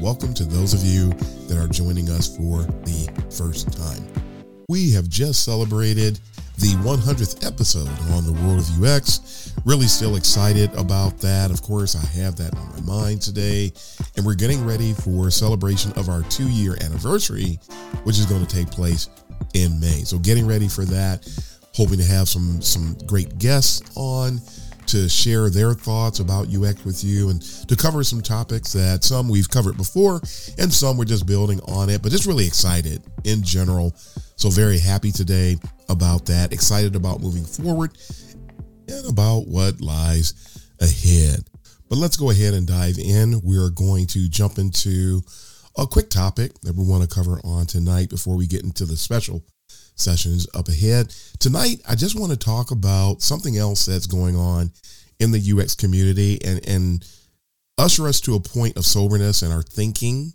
Welcome to those of you that are joining us for the first time. We have just celebrated the 100th episode on the World of UX. Really still excited about that. Of course, I have that on my mind today. And we're getting ready for celebration of our two year anniversary, which is going to take place in May. So getting ready for that, hoping to have some some great guests on to share their thoughts about UX with you and to cover some topics that some we've covered before and some we're just building on it, but just really excited in general. So very happy today about that, excited about moving forward and about what lies ahead. But let's go ahead and dive in. We're going to jump into a quick topic that we want to cover on tonight before we get into the special sessions up ahead. Tonight, I just want to talk about something else that's going on in the UX community and, and usher us to a point of soberness in our thinking.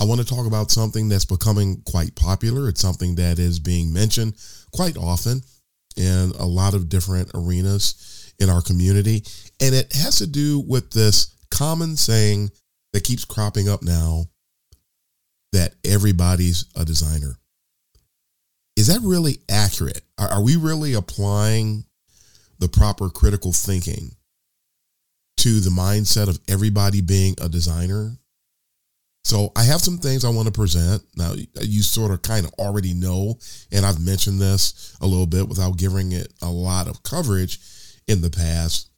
I want to talk about something that's becoming quite popular. It's something that is being mentioned quite often in a lot of different arenas in our community. And it has to do with this common saying that keeps cropping up now that everybody's a designer. Is that really accurate? Are, are, we really applying the proper critical thinking to the mindset of everybody being a designer? So I have some things I want to present. Now you sort of kind of already know, and I've mentioned this a little bit without giving it a lot of coverage in the past.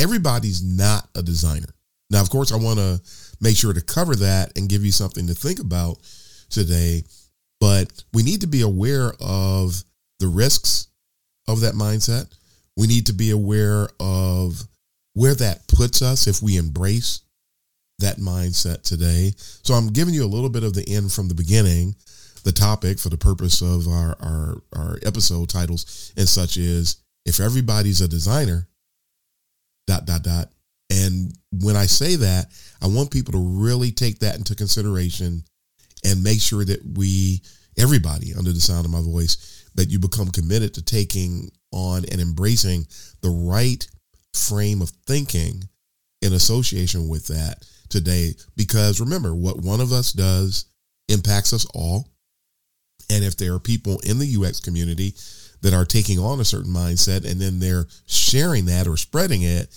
Everybody's not a designer. Now, of course, I want to make sure to cover that and give you something to think about today. But we need to be aware of the risks of that mindset. We need to be aware of where that puts us if we embrace that mindset today. So I'm giving you a little bit of the end from the beginning, the topic for the purpose of our, our, our episode titles and such is if everybody's a designer, dot, dot, dot. And when I say that, I want people to really take that into consideration and make sure that we, everybody under the sound of my voice, that you become committed to taking on and embracing the right frame of thinking in association with that today. Because remember, what one of us does impacts us all. And if there are people in the UX community that are taking on a certain mindset and then they're sharing that or spreading it,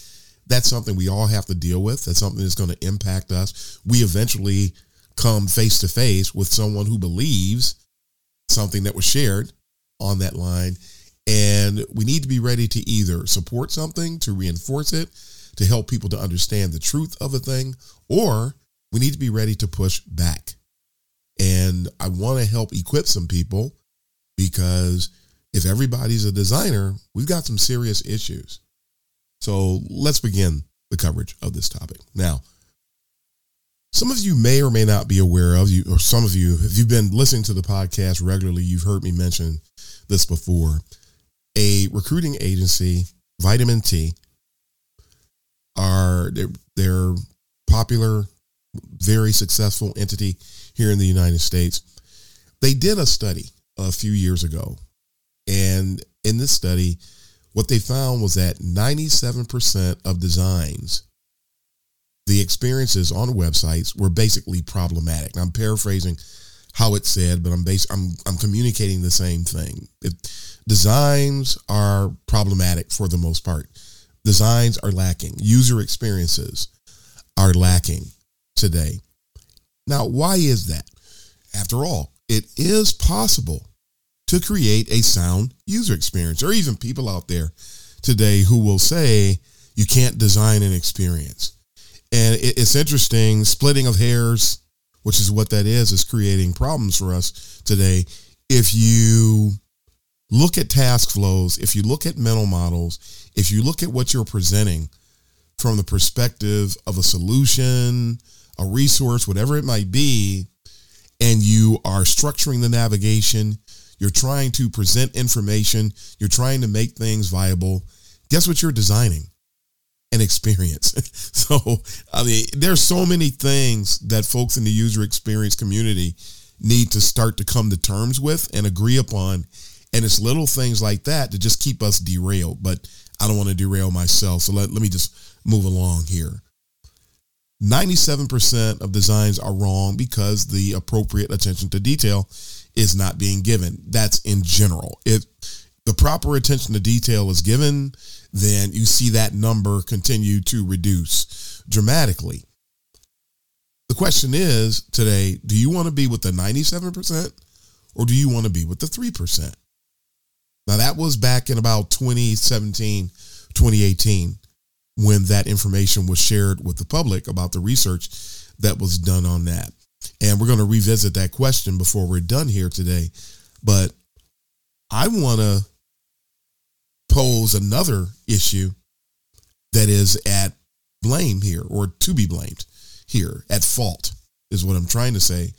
that's something we all have to deal with. That's something that's going to impact us. We eventually come face to face with someone who believes something that was shared on that line. And we need to be ready to either support something to reinforce it, to help people to understand the truth of a thing, or we need to be ready to push back. And I want to help equip some people because if everybody's a designer, we've got some serious issues. So let's begin the coverage of this topic. Now, some of you may or may not be aware of you, or some of you, if you've been listening to the podcast regularly, you've heard me mention this before. A recruiting agency, Vitamin T, are they're, popular, very successful entity here in the United States. They did a study a few years ago, and in this study, what they found was that 97% of designs the experiences on websites were basically problematic. I'm paraphrasing how it said, but I'm bas- I'm I'm communicating the same thing. Designs are problematic for the most part. Designs are lacking. User experiences are lacking today. Now, why is that? After all, it is possible to create a sound user experience. There are even people out there today who will say you can't design an experience. And it's interesting, splitting of hairs, which is what that is, is creating problems for us today. If you look at task flows, if you look at mental models, if you look at what you're presenting from the perspective of a solution, a resource, whatever it might be, and you are structuring the navigation, you're trying to present information, you're trying to make things viable, guess what you're designing? An experience. so, I mean, there's so many things that folks in the user experience community need to start to come to terms with and agree upon. And it's little things like that to just keep us derailed. But I don't want to derail myself. So let, let me just move along here. 97% of designs are wrong because the appropriate attention to detail is not being given. That's in general. If the proper attention to detail is given, then you see that number continue to reduce dramatically. The question is today, do you want to be with the 97% or do you want to be with the 3%? Now that was back in about 2017, 2018 when that information was shared with the public about the research that was done on that. And we're going to revisit that question before we're done here today. But I want to pose another issue that is at blame here or to be blamed here at fault is what I'm trying to say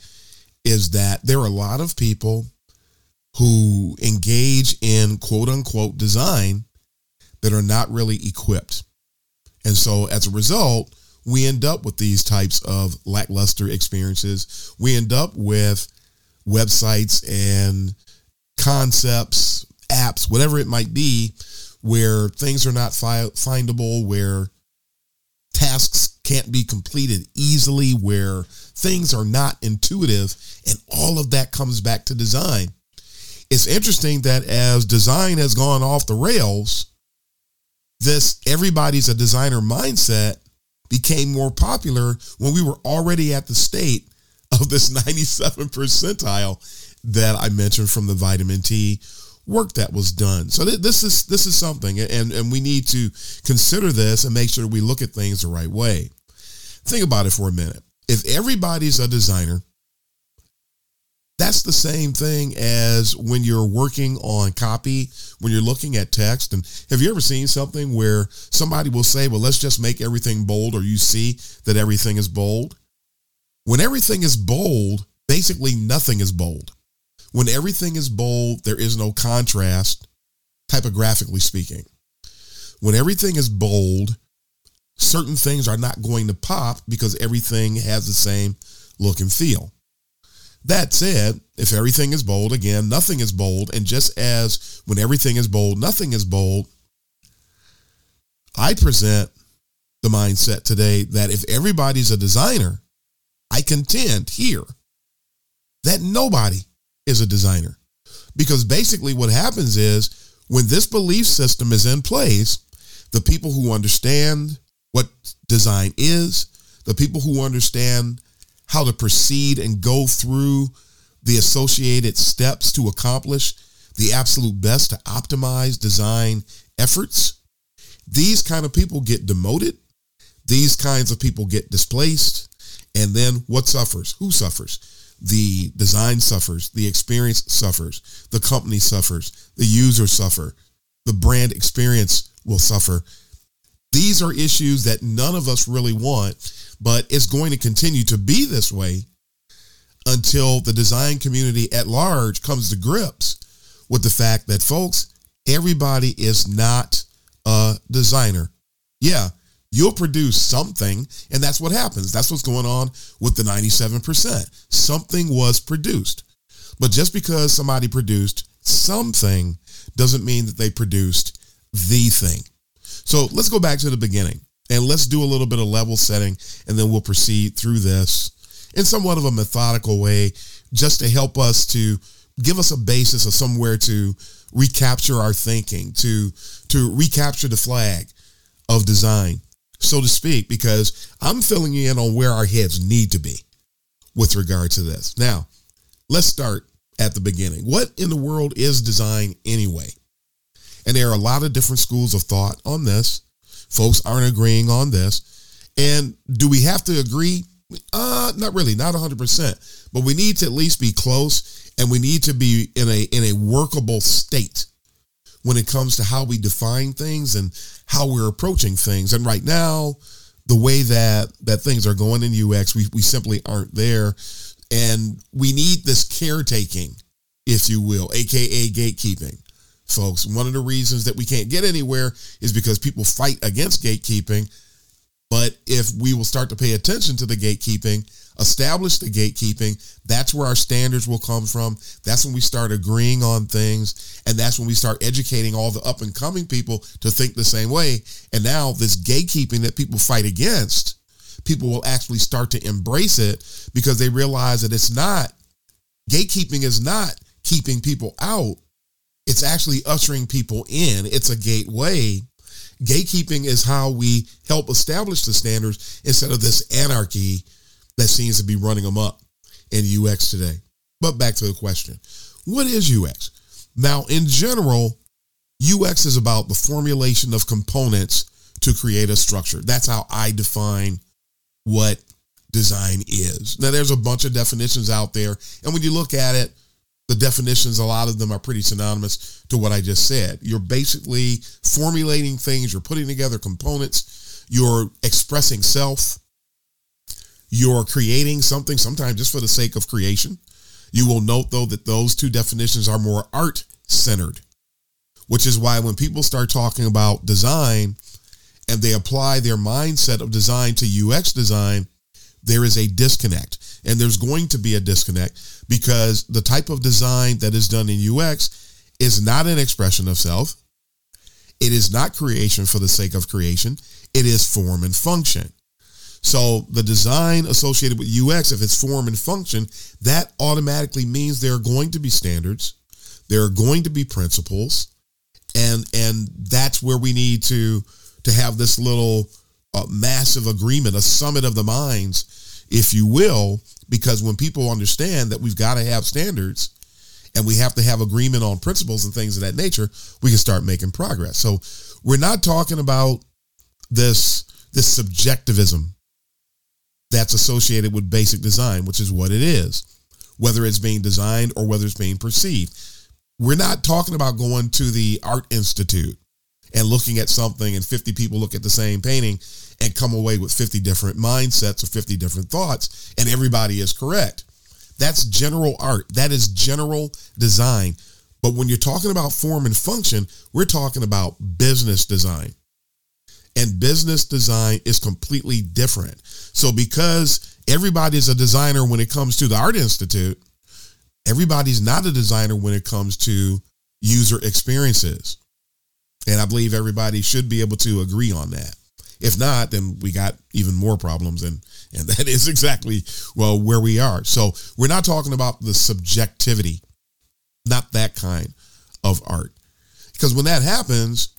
is that there are a lot of people who engage in quote unquote design that are not really equipped and so as a result, we end up with these types of lackluster experiences. We end up with websites and concepts, apps, whatever it might be, where things are not fi- findable, where tasks can't be completed easily, where things are not intuitive, and all of that comes back to design. It's interesting that as design has gone off the rails, this everybody's a designer mindset became more popular when we were already at the state of this 97 percentile that I mentioned from the vitamin T work that was done. So th- this is this is something and and we need to consider this and make sure we look at things the right way. Think about it for a minute. If everybody's a designer that's the same thing as when you're working on copy, when you're looking at text. And have you ever seen something where somebody will say, well, let's just make everything bold, or you see that everything is bold? When everything is bold, basically nothing is bold. When everything is bold, there is no contrast, typographically speaking. When everything is bold, certain things are not going to pop because everything has the same look and feel. That said, if everything is bold, again, nothing is bold. And just as when everything is bold, nothing is bold, I present the mindset today that if everybody's a designer, I contend here that nobody is a designer. Because basically, what happens is when this belief system is in place, the people who understand what design is, the people who understand how to proceed and go through the associated steps to accomplish the absolute best to optimize design efforts. These kind of people get demoted. These kinds of people get displaced. And then what suffers? Who suffers? The design suffers. The experience suffers. The company suffers. The user suffer. The brand experience will suffer. These are issues that none of us really want but it's going to continue to be this way until the design community at large comes to grips with the fact that, folks, everybody is not a designer. Yeah, you'll produce something, and that's what happens. That's what's going on with the 97%. Something was produced. But just because somebody produced something doesn't mean that they produced the thing. So let's go back to the beginning. And let's do a little bit of level setting and then we'll proceed through this in somewhat of a methodical way just to help us to give us a basis of somewhere to recapture our thinking, to to recapture the flag of design, so to speak, because I'm filling you in on where our heads need to be with regard to this. Now, let's start at the beginning. What in the world is design anyway? And there are a lot of different schools of thought on this. Folks aren't agreeing on this. And do we have to agree? Uh, not really, not 100%, but we need to at least be close and we need to be in a in a workable state when it comes to how we define things and how we're approaching things. And right now, the way that that things are going in UX, we, we simply aren't there. And we need this caretaking, if you will, aka gatekeeping. Folks, one of the reasons that we can't get anywhere is because people fight against gatekeeping but if we will start to pay attention to the gatekeeping, establish the gatekeeping, that's where our standards will come from. That's when we start agreeing on things. And that's when we start educating all the up and coming people to think the same way. And now, this gatekeeping that people fight against, people will actually start to embrace it because they realize that it's not, gatekeeping is not keeping people out. It's actually ushering people in. It's a gateway Gatekeeping is how we help establish the standards instead of this anarchy that seems to be running them up in UX today. But back to the question what is UX? Now, in general, UX is about the formulation of components to create a structure. That's how I define what design is. Now, there's a bunch of definitions out there. And when you look at it, the definitions, a lot of them are pretty synonymous to what I just said. You're basically formulating things, you're putting together components, you're expressing self, you're creating something, sometimes just for the sake of creation. You will note, though, that those two definitions are more art centered, which is why when people start talking about design and they apply their mindset of design to UX design, there is a disconnect. And there's going to be a disconnect because the type of design that is done in UX is not an expression of self. It is not creation for the sake of creation. It is form and function. So the design associated with UX, if it's form and function, that automatically means there are going to be standards, there are going to be principles, and and that's where we need to to have this little uh, massive agreement, a summit of the minds, if you will, because when people understand that we've got to have standards and we have to have agreement on principles and things of that nature, we can start making progress. So we're not talking about this this subjectivism that's associated with basic design, which is what it is, whether it's being designed or whether it's being perceived. We're not talking about going to the art institute and looking at something and 50 people look at the same painting and come away with 50 different mindsets or 50 different thoughts and everybody is correct. That's general art. That is general design. But when you're talking about form and function, we're talking about business design. And business design is completely different. So because everybody's a designer when it comes to the Art Institute, everybody's not a designer when it comes to user experiences. And I believe everybody should be able to agree on that. If not, then we got even more problems, and and that is exactly well where we are. So we're not talking about the subjectivity, not that kind of art, because when that happens,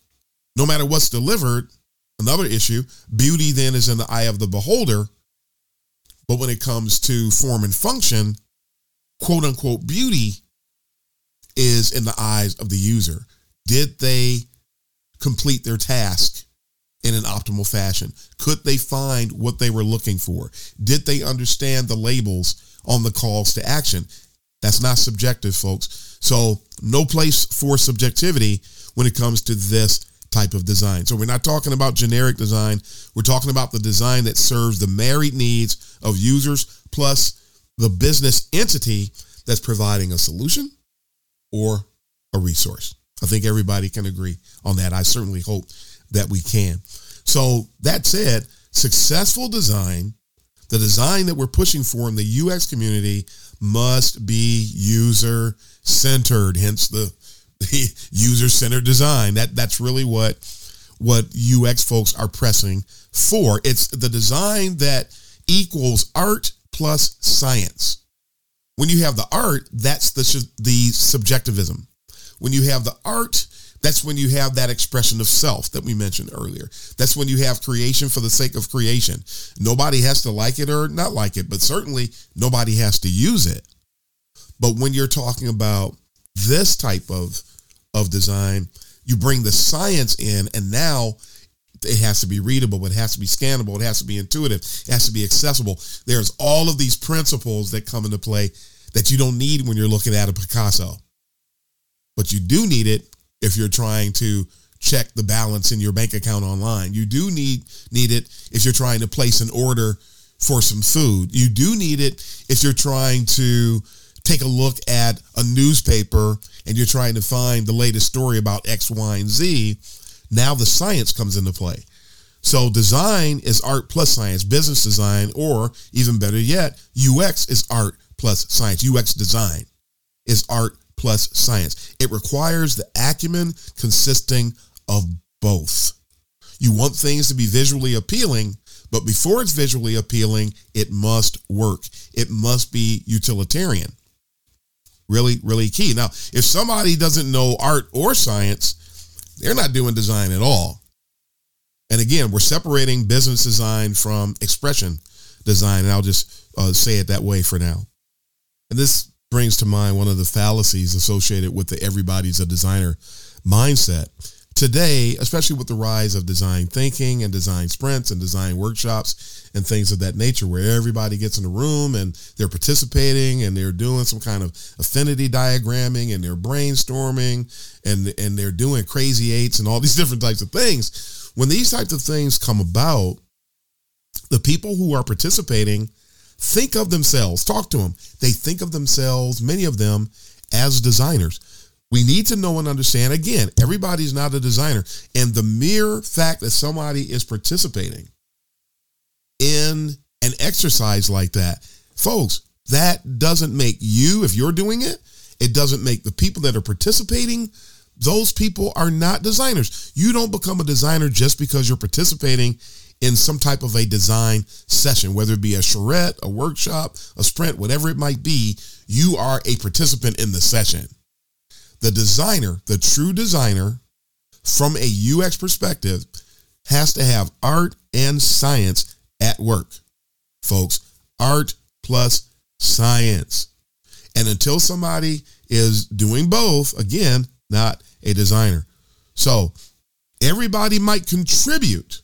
no matter what's delivered, another issue, beauty then is in the eye of the beholder. But when it comes to form and function, quote unquote beauty is in the eyes of the user. Did they complete their task in an optimal fashion? Could they find what they were looking for? Did they understand the labels on the calls to action? That's not subjective, folks. So, no place for subjectivity when it comes to this type of design. So, we're not talking about generic design. We're talking about the design that serves the married needs of users plus the business entity that's providing a solution or a resource. I think everybody can agree on that. I certainly hope that we can. So, that said, successful design, the design that we're pushing for in the UX community must be user centered, hence the, the user centered design. That that's really what what UX folks are pressing for. It's the design that equals art plus science. When you have the art, that's the the subjectivism. When you have the art, that's when you have that expression of self that we mentioned earlier. That's when you have creation for the sake of creation. Nobody has to like it or not like it, but certainly nobody has to use it. But when you're talking about this type of of design, you bring the science in and now it has to be readable, it has to be scannable, it has to be intuitive, it has to be accessible. There's all of these principles that come into play that you don't need when you're looking at a Picasso. But you do need it if you're trying to check the balance in your bank account online. You do need need it if you're trying to place an order for some food. You do need it if you're trying to take a look at a newspaper and you're trying to find the latest story about X, Y, and Z. Now the science comes into play. So design is art plus science, business design, or even better yet, UX is art plus science. UX design is art plus science. It requires the acumen consisting of both. You want things to be visually appealing, but before it's visually appealing, it must work. It must be utilitarian. Really, really key. Now, if somebody doesn't know art or science, they're not doing design at all. And again, we're separating business design from expression design. And I'll just uh, say it that way for now. And this brings to mind one of the fallacies associated with the everybody's a designer mindset. Today, especially with the rise of design thinking and design sprints and design workshops and things of that nature, where everybody gets in the room and they're participating and they're doing some kind of affinity diagramming and they're brainstorming and, and they're doing crazy eights and all these different types of things. When these types of things come about, the people who are participating think of themselves, talk to them. They think of themselves, many of them, as designers. We need to know and understand again, everybody's not a designer. And the mere fact that somebody is participating in an exercise like that, folks, that doesn't make you, if you're doing it, it doesn't make the people that are participating, those people are not designers. You don't become a designer just because you're participating in some type of a design session, whether it be a charrette, a workshop, a sprint, whatever it might be, you are a participant in the session. The designer, the true designer, from a UX perspective, has to have art and science at work. Folks, art plus science. And until somebody is doing both, again, not a designer. So everybody might contribute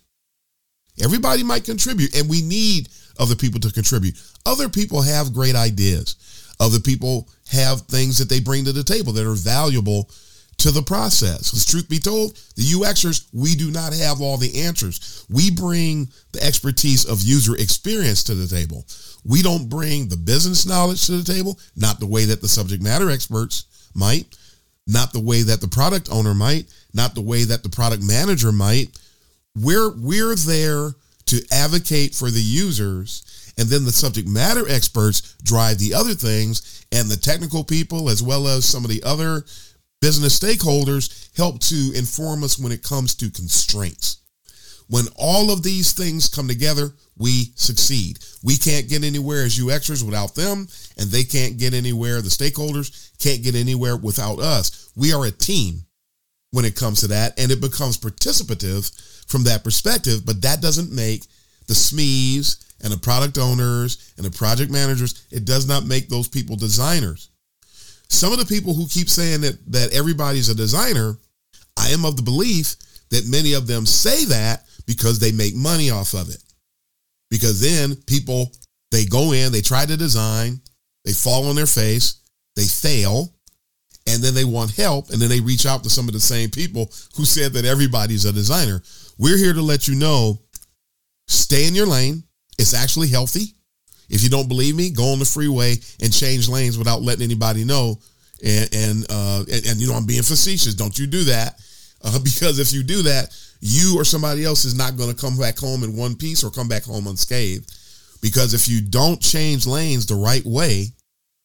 Everybody might contribute, and we need other people to contribute. Other people have great ideas. Other people have things that they bring to the table that are valuable to the process. Because truth be told, the UXers, we do not have all the answers. We bring the expertise of user experience to the table. We don't bring the business knowledge to the table, not the way that the subject matter experts might, not the way that the product owner might, not the way that the product manager might we're we're there to advocate for the users and then the subject matter experts drive the other things and the technical people as well as some of the other business stakeholders help to inform us when it comes to constraints. When all of these things come together we succeed. We can't get anywhere as UXers without them and they can't get anywhere the stakeholders can't get anywhere without us. We are a team when it comes to that and it becomes participative from that perspective, but that doesn't make the SMEs and the product owners and the project managers, it does not make those people designers. Some of the people who keep saying that that everybody's a designer, I am of the belief that many of them say that because they make money off of it. Because then people they go in, they try to design, they fall on their face, they fail, and then they want help, and then they reach out to some of the same people who said that everybody's a designer. We're here to let you know stay in your lane. It's actually healthy. If you don't believe me, go on the freeway and change lanes without letting anybody know. And and uh, and, and you know I'm being facetious. Don't you do that uh, because if you do that, you or somebody else is not going to come back home in one piece or come back home unscathed. Because if you don't change lanes the right way,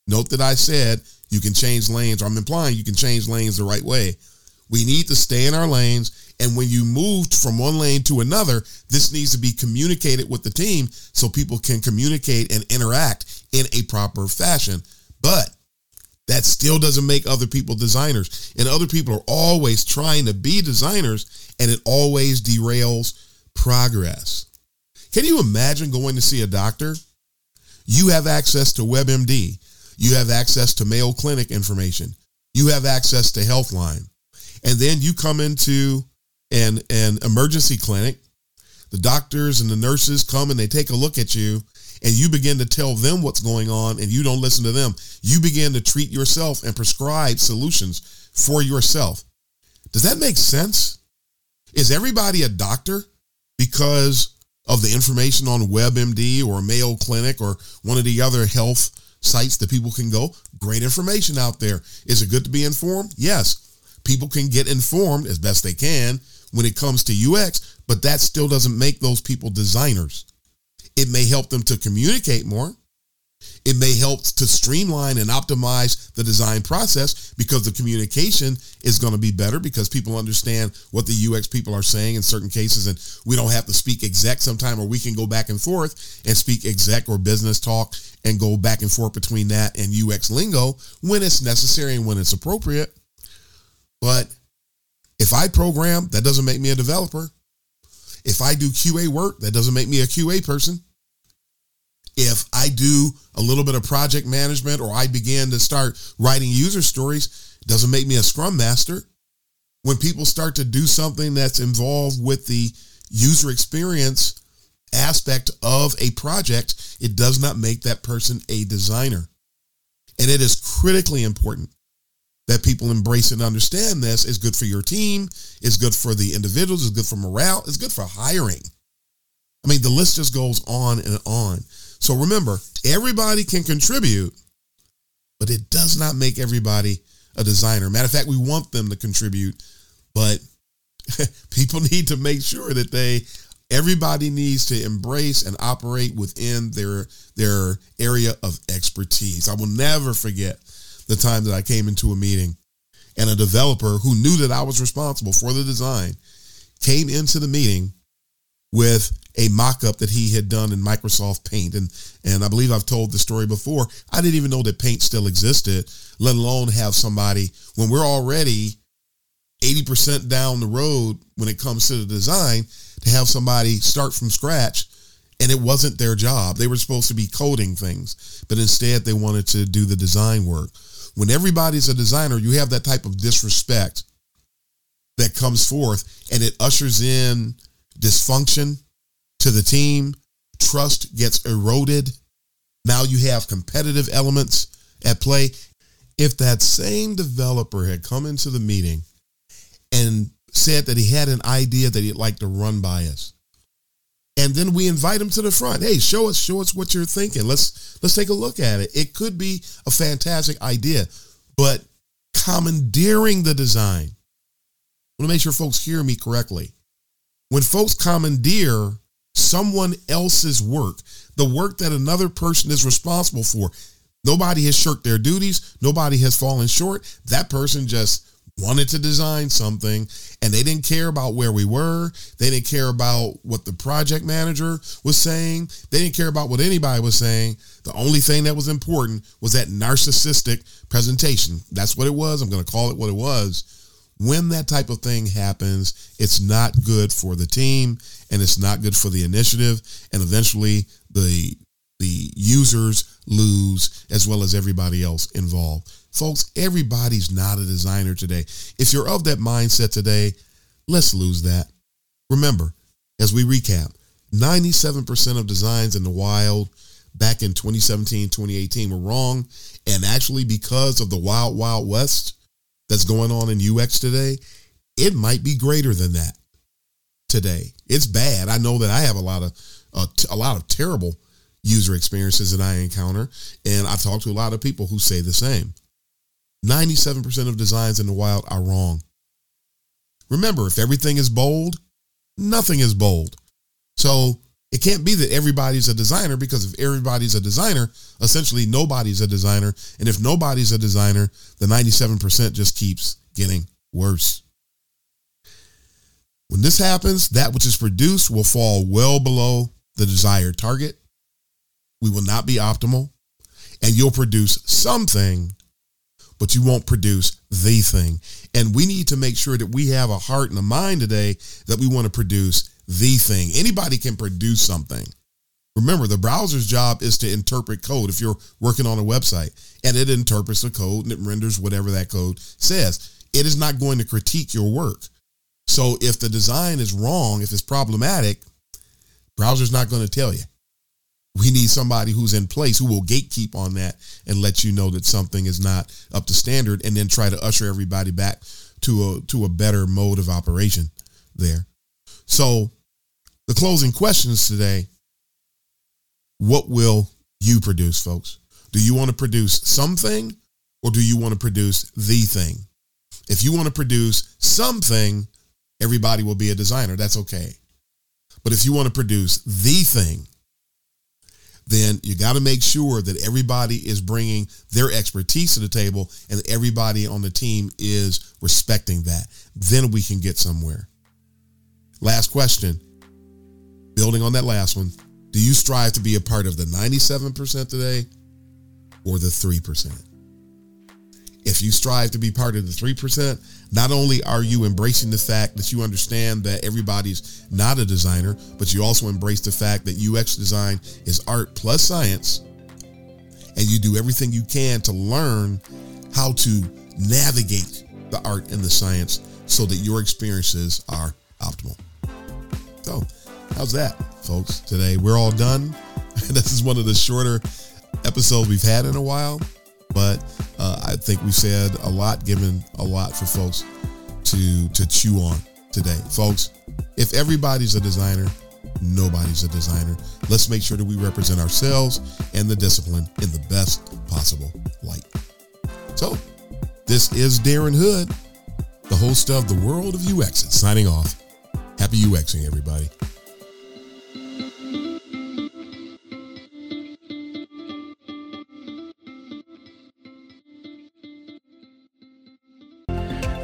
note that I said you can change lanes, or I'm implying you can change lanes the right way. We need to stay in our lanes and when you moved from one lane to another, this needs to be communicated with the team so people can communicate and interact in a proper fashion. But that still doesn't make other people designers. And other people are always trying to be designers, and it always derails progress. Can you imagine going to see a doctor? You have access to WebMD. You have access to Mayo Clinic information. You have access to Healthline. And then you come into an, an emergency clinic the doctors and the nurses come and they take a look at you and you begin to tell them what's going on and you don't listen to them. You begin to treat yourself and prescribe solutions for yourself. Does that make sense? Is everybody a doctor because of the information on WebMD or Mayo Clinic or one of the other health sites that people can go? Great information out there. Is it good to be informed? Yes. People can get informed as best they can when it comes to UX, but that still doesn't make those people designers. It may help them to communicate more. It may help to streamline and optimize the design process because the communication is going to be better because people understand what the UX people are saying in certain cases. And we don't have to speak exec sometime, or we can go back and forth and speak exec or business talk and go back and forth between that and UX lingo when it's necessary and when it's appropriate. But if I program, that doesn't make me a developer. If I do QA work, that doesn't make me a QA person. If I do a little bit of project management or I begin to start writing user stories, doesn't make me a scrum master. When people start to do something that's involved with the user experience aspect of a project, it does not make that person a designer. And it is critically important that people embrace and understand this is good for your team, is good for the individuals, is good for morale, is good for hiring. I mean, the list just goes on and on. So remember, everybody can contribute, but it does not make everybody a designer. Matter of fact, we want them to contribute, but people need to make sure that they everybody needs to embrace and operate within their their area of expertise. I will never forget the time that I came into a meeting and a developer who knew that I was responsible for the design came into the meeting with a mock-up that he had done in Microsoft Paint. And, and I believe I've told the story before. I didn't even know that Paint still existed, let alone have somebody when we're already 80% down the road when it comes to the design to have somebody start from scratch and it wasn't their job. They were supposed to be coding things, but instead they wanted to do the design work. When everybody's a designer, you have that type of disrespect that comes forth and it ushers in dysfunction to the team. Trust gets eroded. Now you have competitive elements at play. If that same developer had come into the meeting and said that he had an idea that he'd like to run by us, and then we invite them to the front. Hey, show us, show us what you're thinking. Let's let's take a look at it. It could be a fantastic idea, but commandeering the design. I want to make sure folks hear me correctly. When folks commandeer someone else's work, the work that another person is responsible for, nobody has shirked their duties, nobody has fallen short. That person just wanted to design something and they didn't care about where we were. They didn't care about what the project manager was saying. They didn't care about what anybody was saying. The only thing that was important was that narcissistic presentation. That's what it was. I'm going to call it what it was. When that type of thing happens, it's not good for the team and it's not good for the initiative. And eventually the the users lose as well as everybody else involved. Folks, everybody's not a designer today. If you're of that mindset today, let's lose that. Remember, as we recap, 97% of designs in the wild back in 2017, 2018 were wrong. And actually, because of the wild, wild west that's going on in UX today, it might be greater than that today. It's bad. I know that I have a lot of uh, a lot of terrible user experiences that I encounter, and I've talked to a lot of people who say the same. 97% of designs in the wild are wrong. Remember, if everything is bold, nothing is bold. So it can't be that everybody's a designer because if everybody's a designer, essentially nobody's a designer. And if nobody's a designer, the 97% just keeps getting worse. When this happens, that which is produced will fall well below the desired target. We will not be optimal. And you'll produce something but you won't produce the thing. And we need to make sure that we have a heart and a mind today that we want to produce the thing. Anybody can produce something. Remember, the browser's job is to interpret code if you're working on a website and it interprets the code and it renders whatever that code says. It is not going to critique your work. So if the design is wrong, if it's problematic, Browser's not going to tell you. We need somebody who's in place who will gatekeep on that and let you know that something is not up to standard and then try to usher everybody back to a to a better mode of operation there. So the closing questions today, what will you produce, folks? Do you want to produce something or do you want to produce the thing? If you want to produce something, everybody will be a designer. That's okay. But if you want to produce the thing, then you got to make sure that everybody is bringing their expertise to the table and everybody on the team is respecting that. Then we can get somewhere. Last question. Building on that last one, do you strive to be a part of the 97% today or the 3%? If you strive to be part of the 3%, not only are you embracing the fact that you understand that everybody's not a designer, but you also embrace the fact that UX design is art plus science, and you do everything you can to learn how to navigate the art and the science so that your experiences are optimal. So, how's that, folks? Today, we're all done. this is one of the shorter episodes we've had in a while. But think we said a lot, given a lot for folks to to chew on today, folks. If everybody's a designer, nobody's a designer. Let's make sure that we represent ourselves and the discipline in the best possible light. So, this is Darren Hood, the host of the World of UX, signing off. Happy UXing, everybody.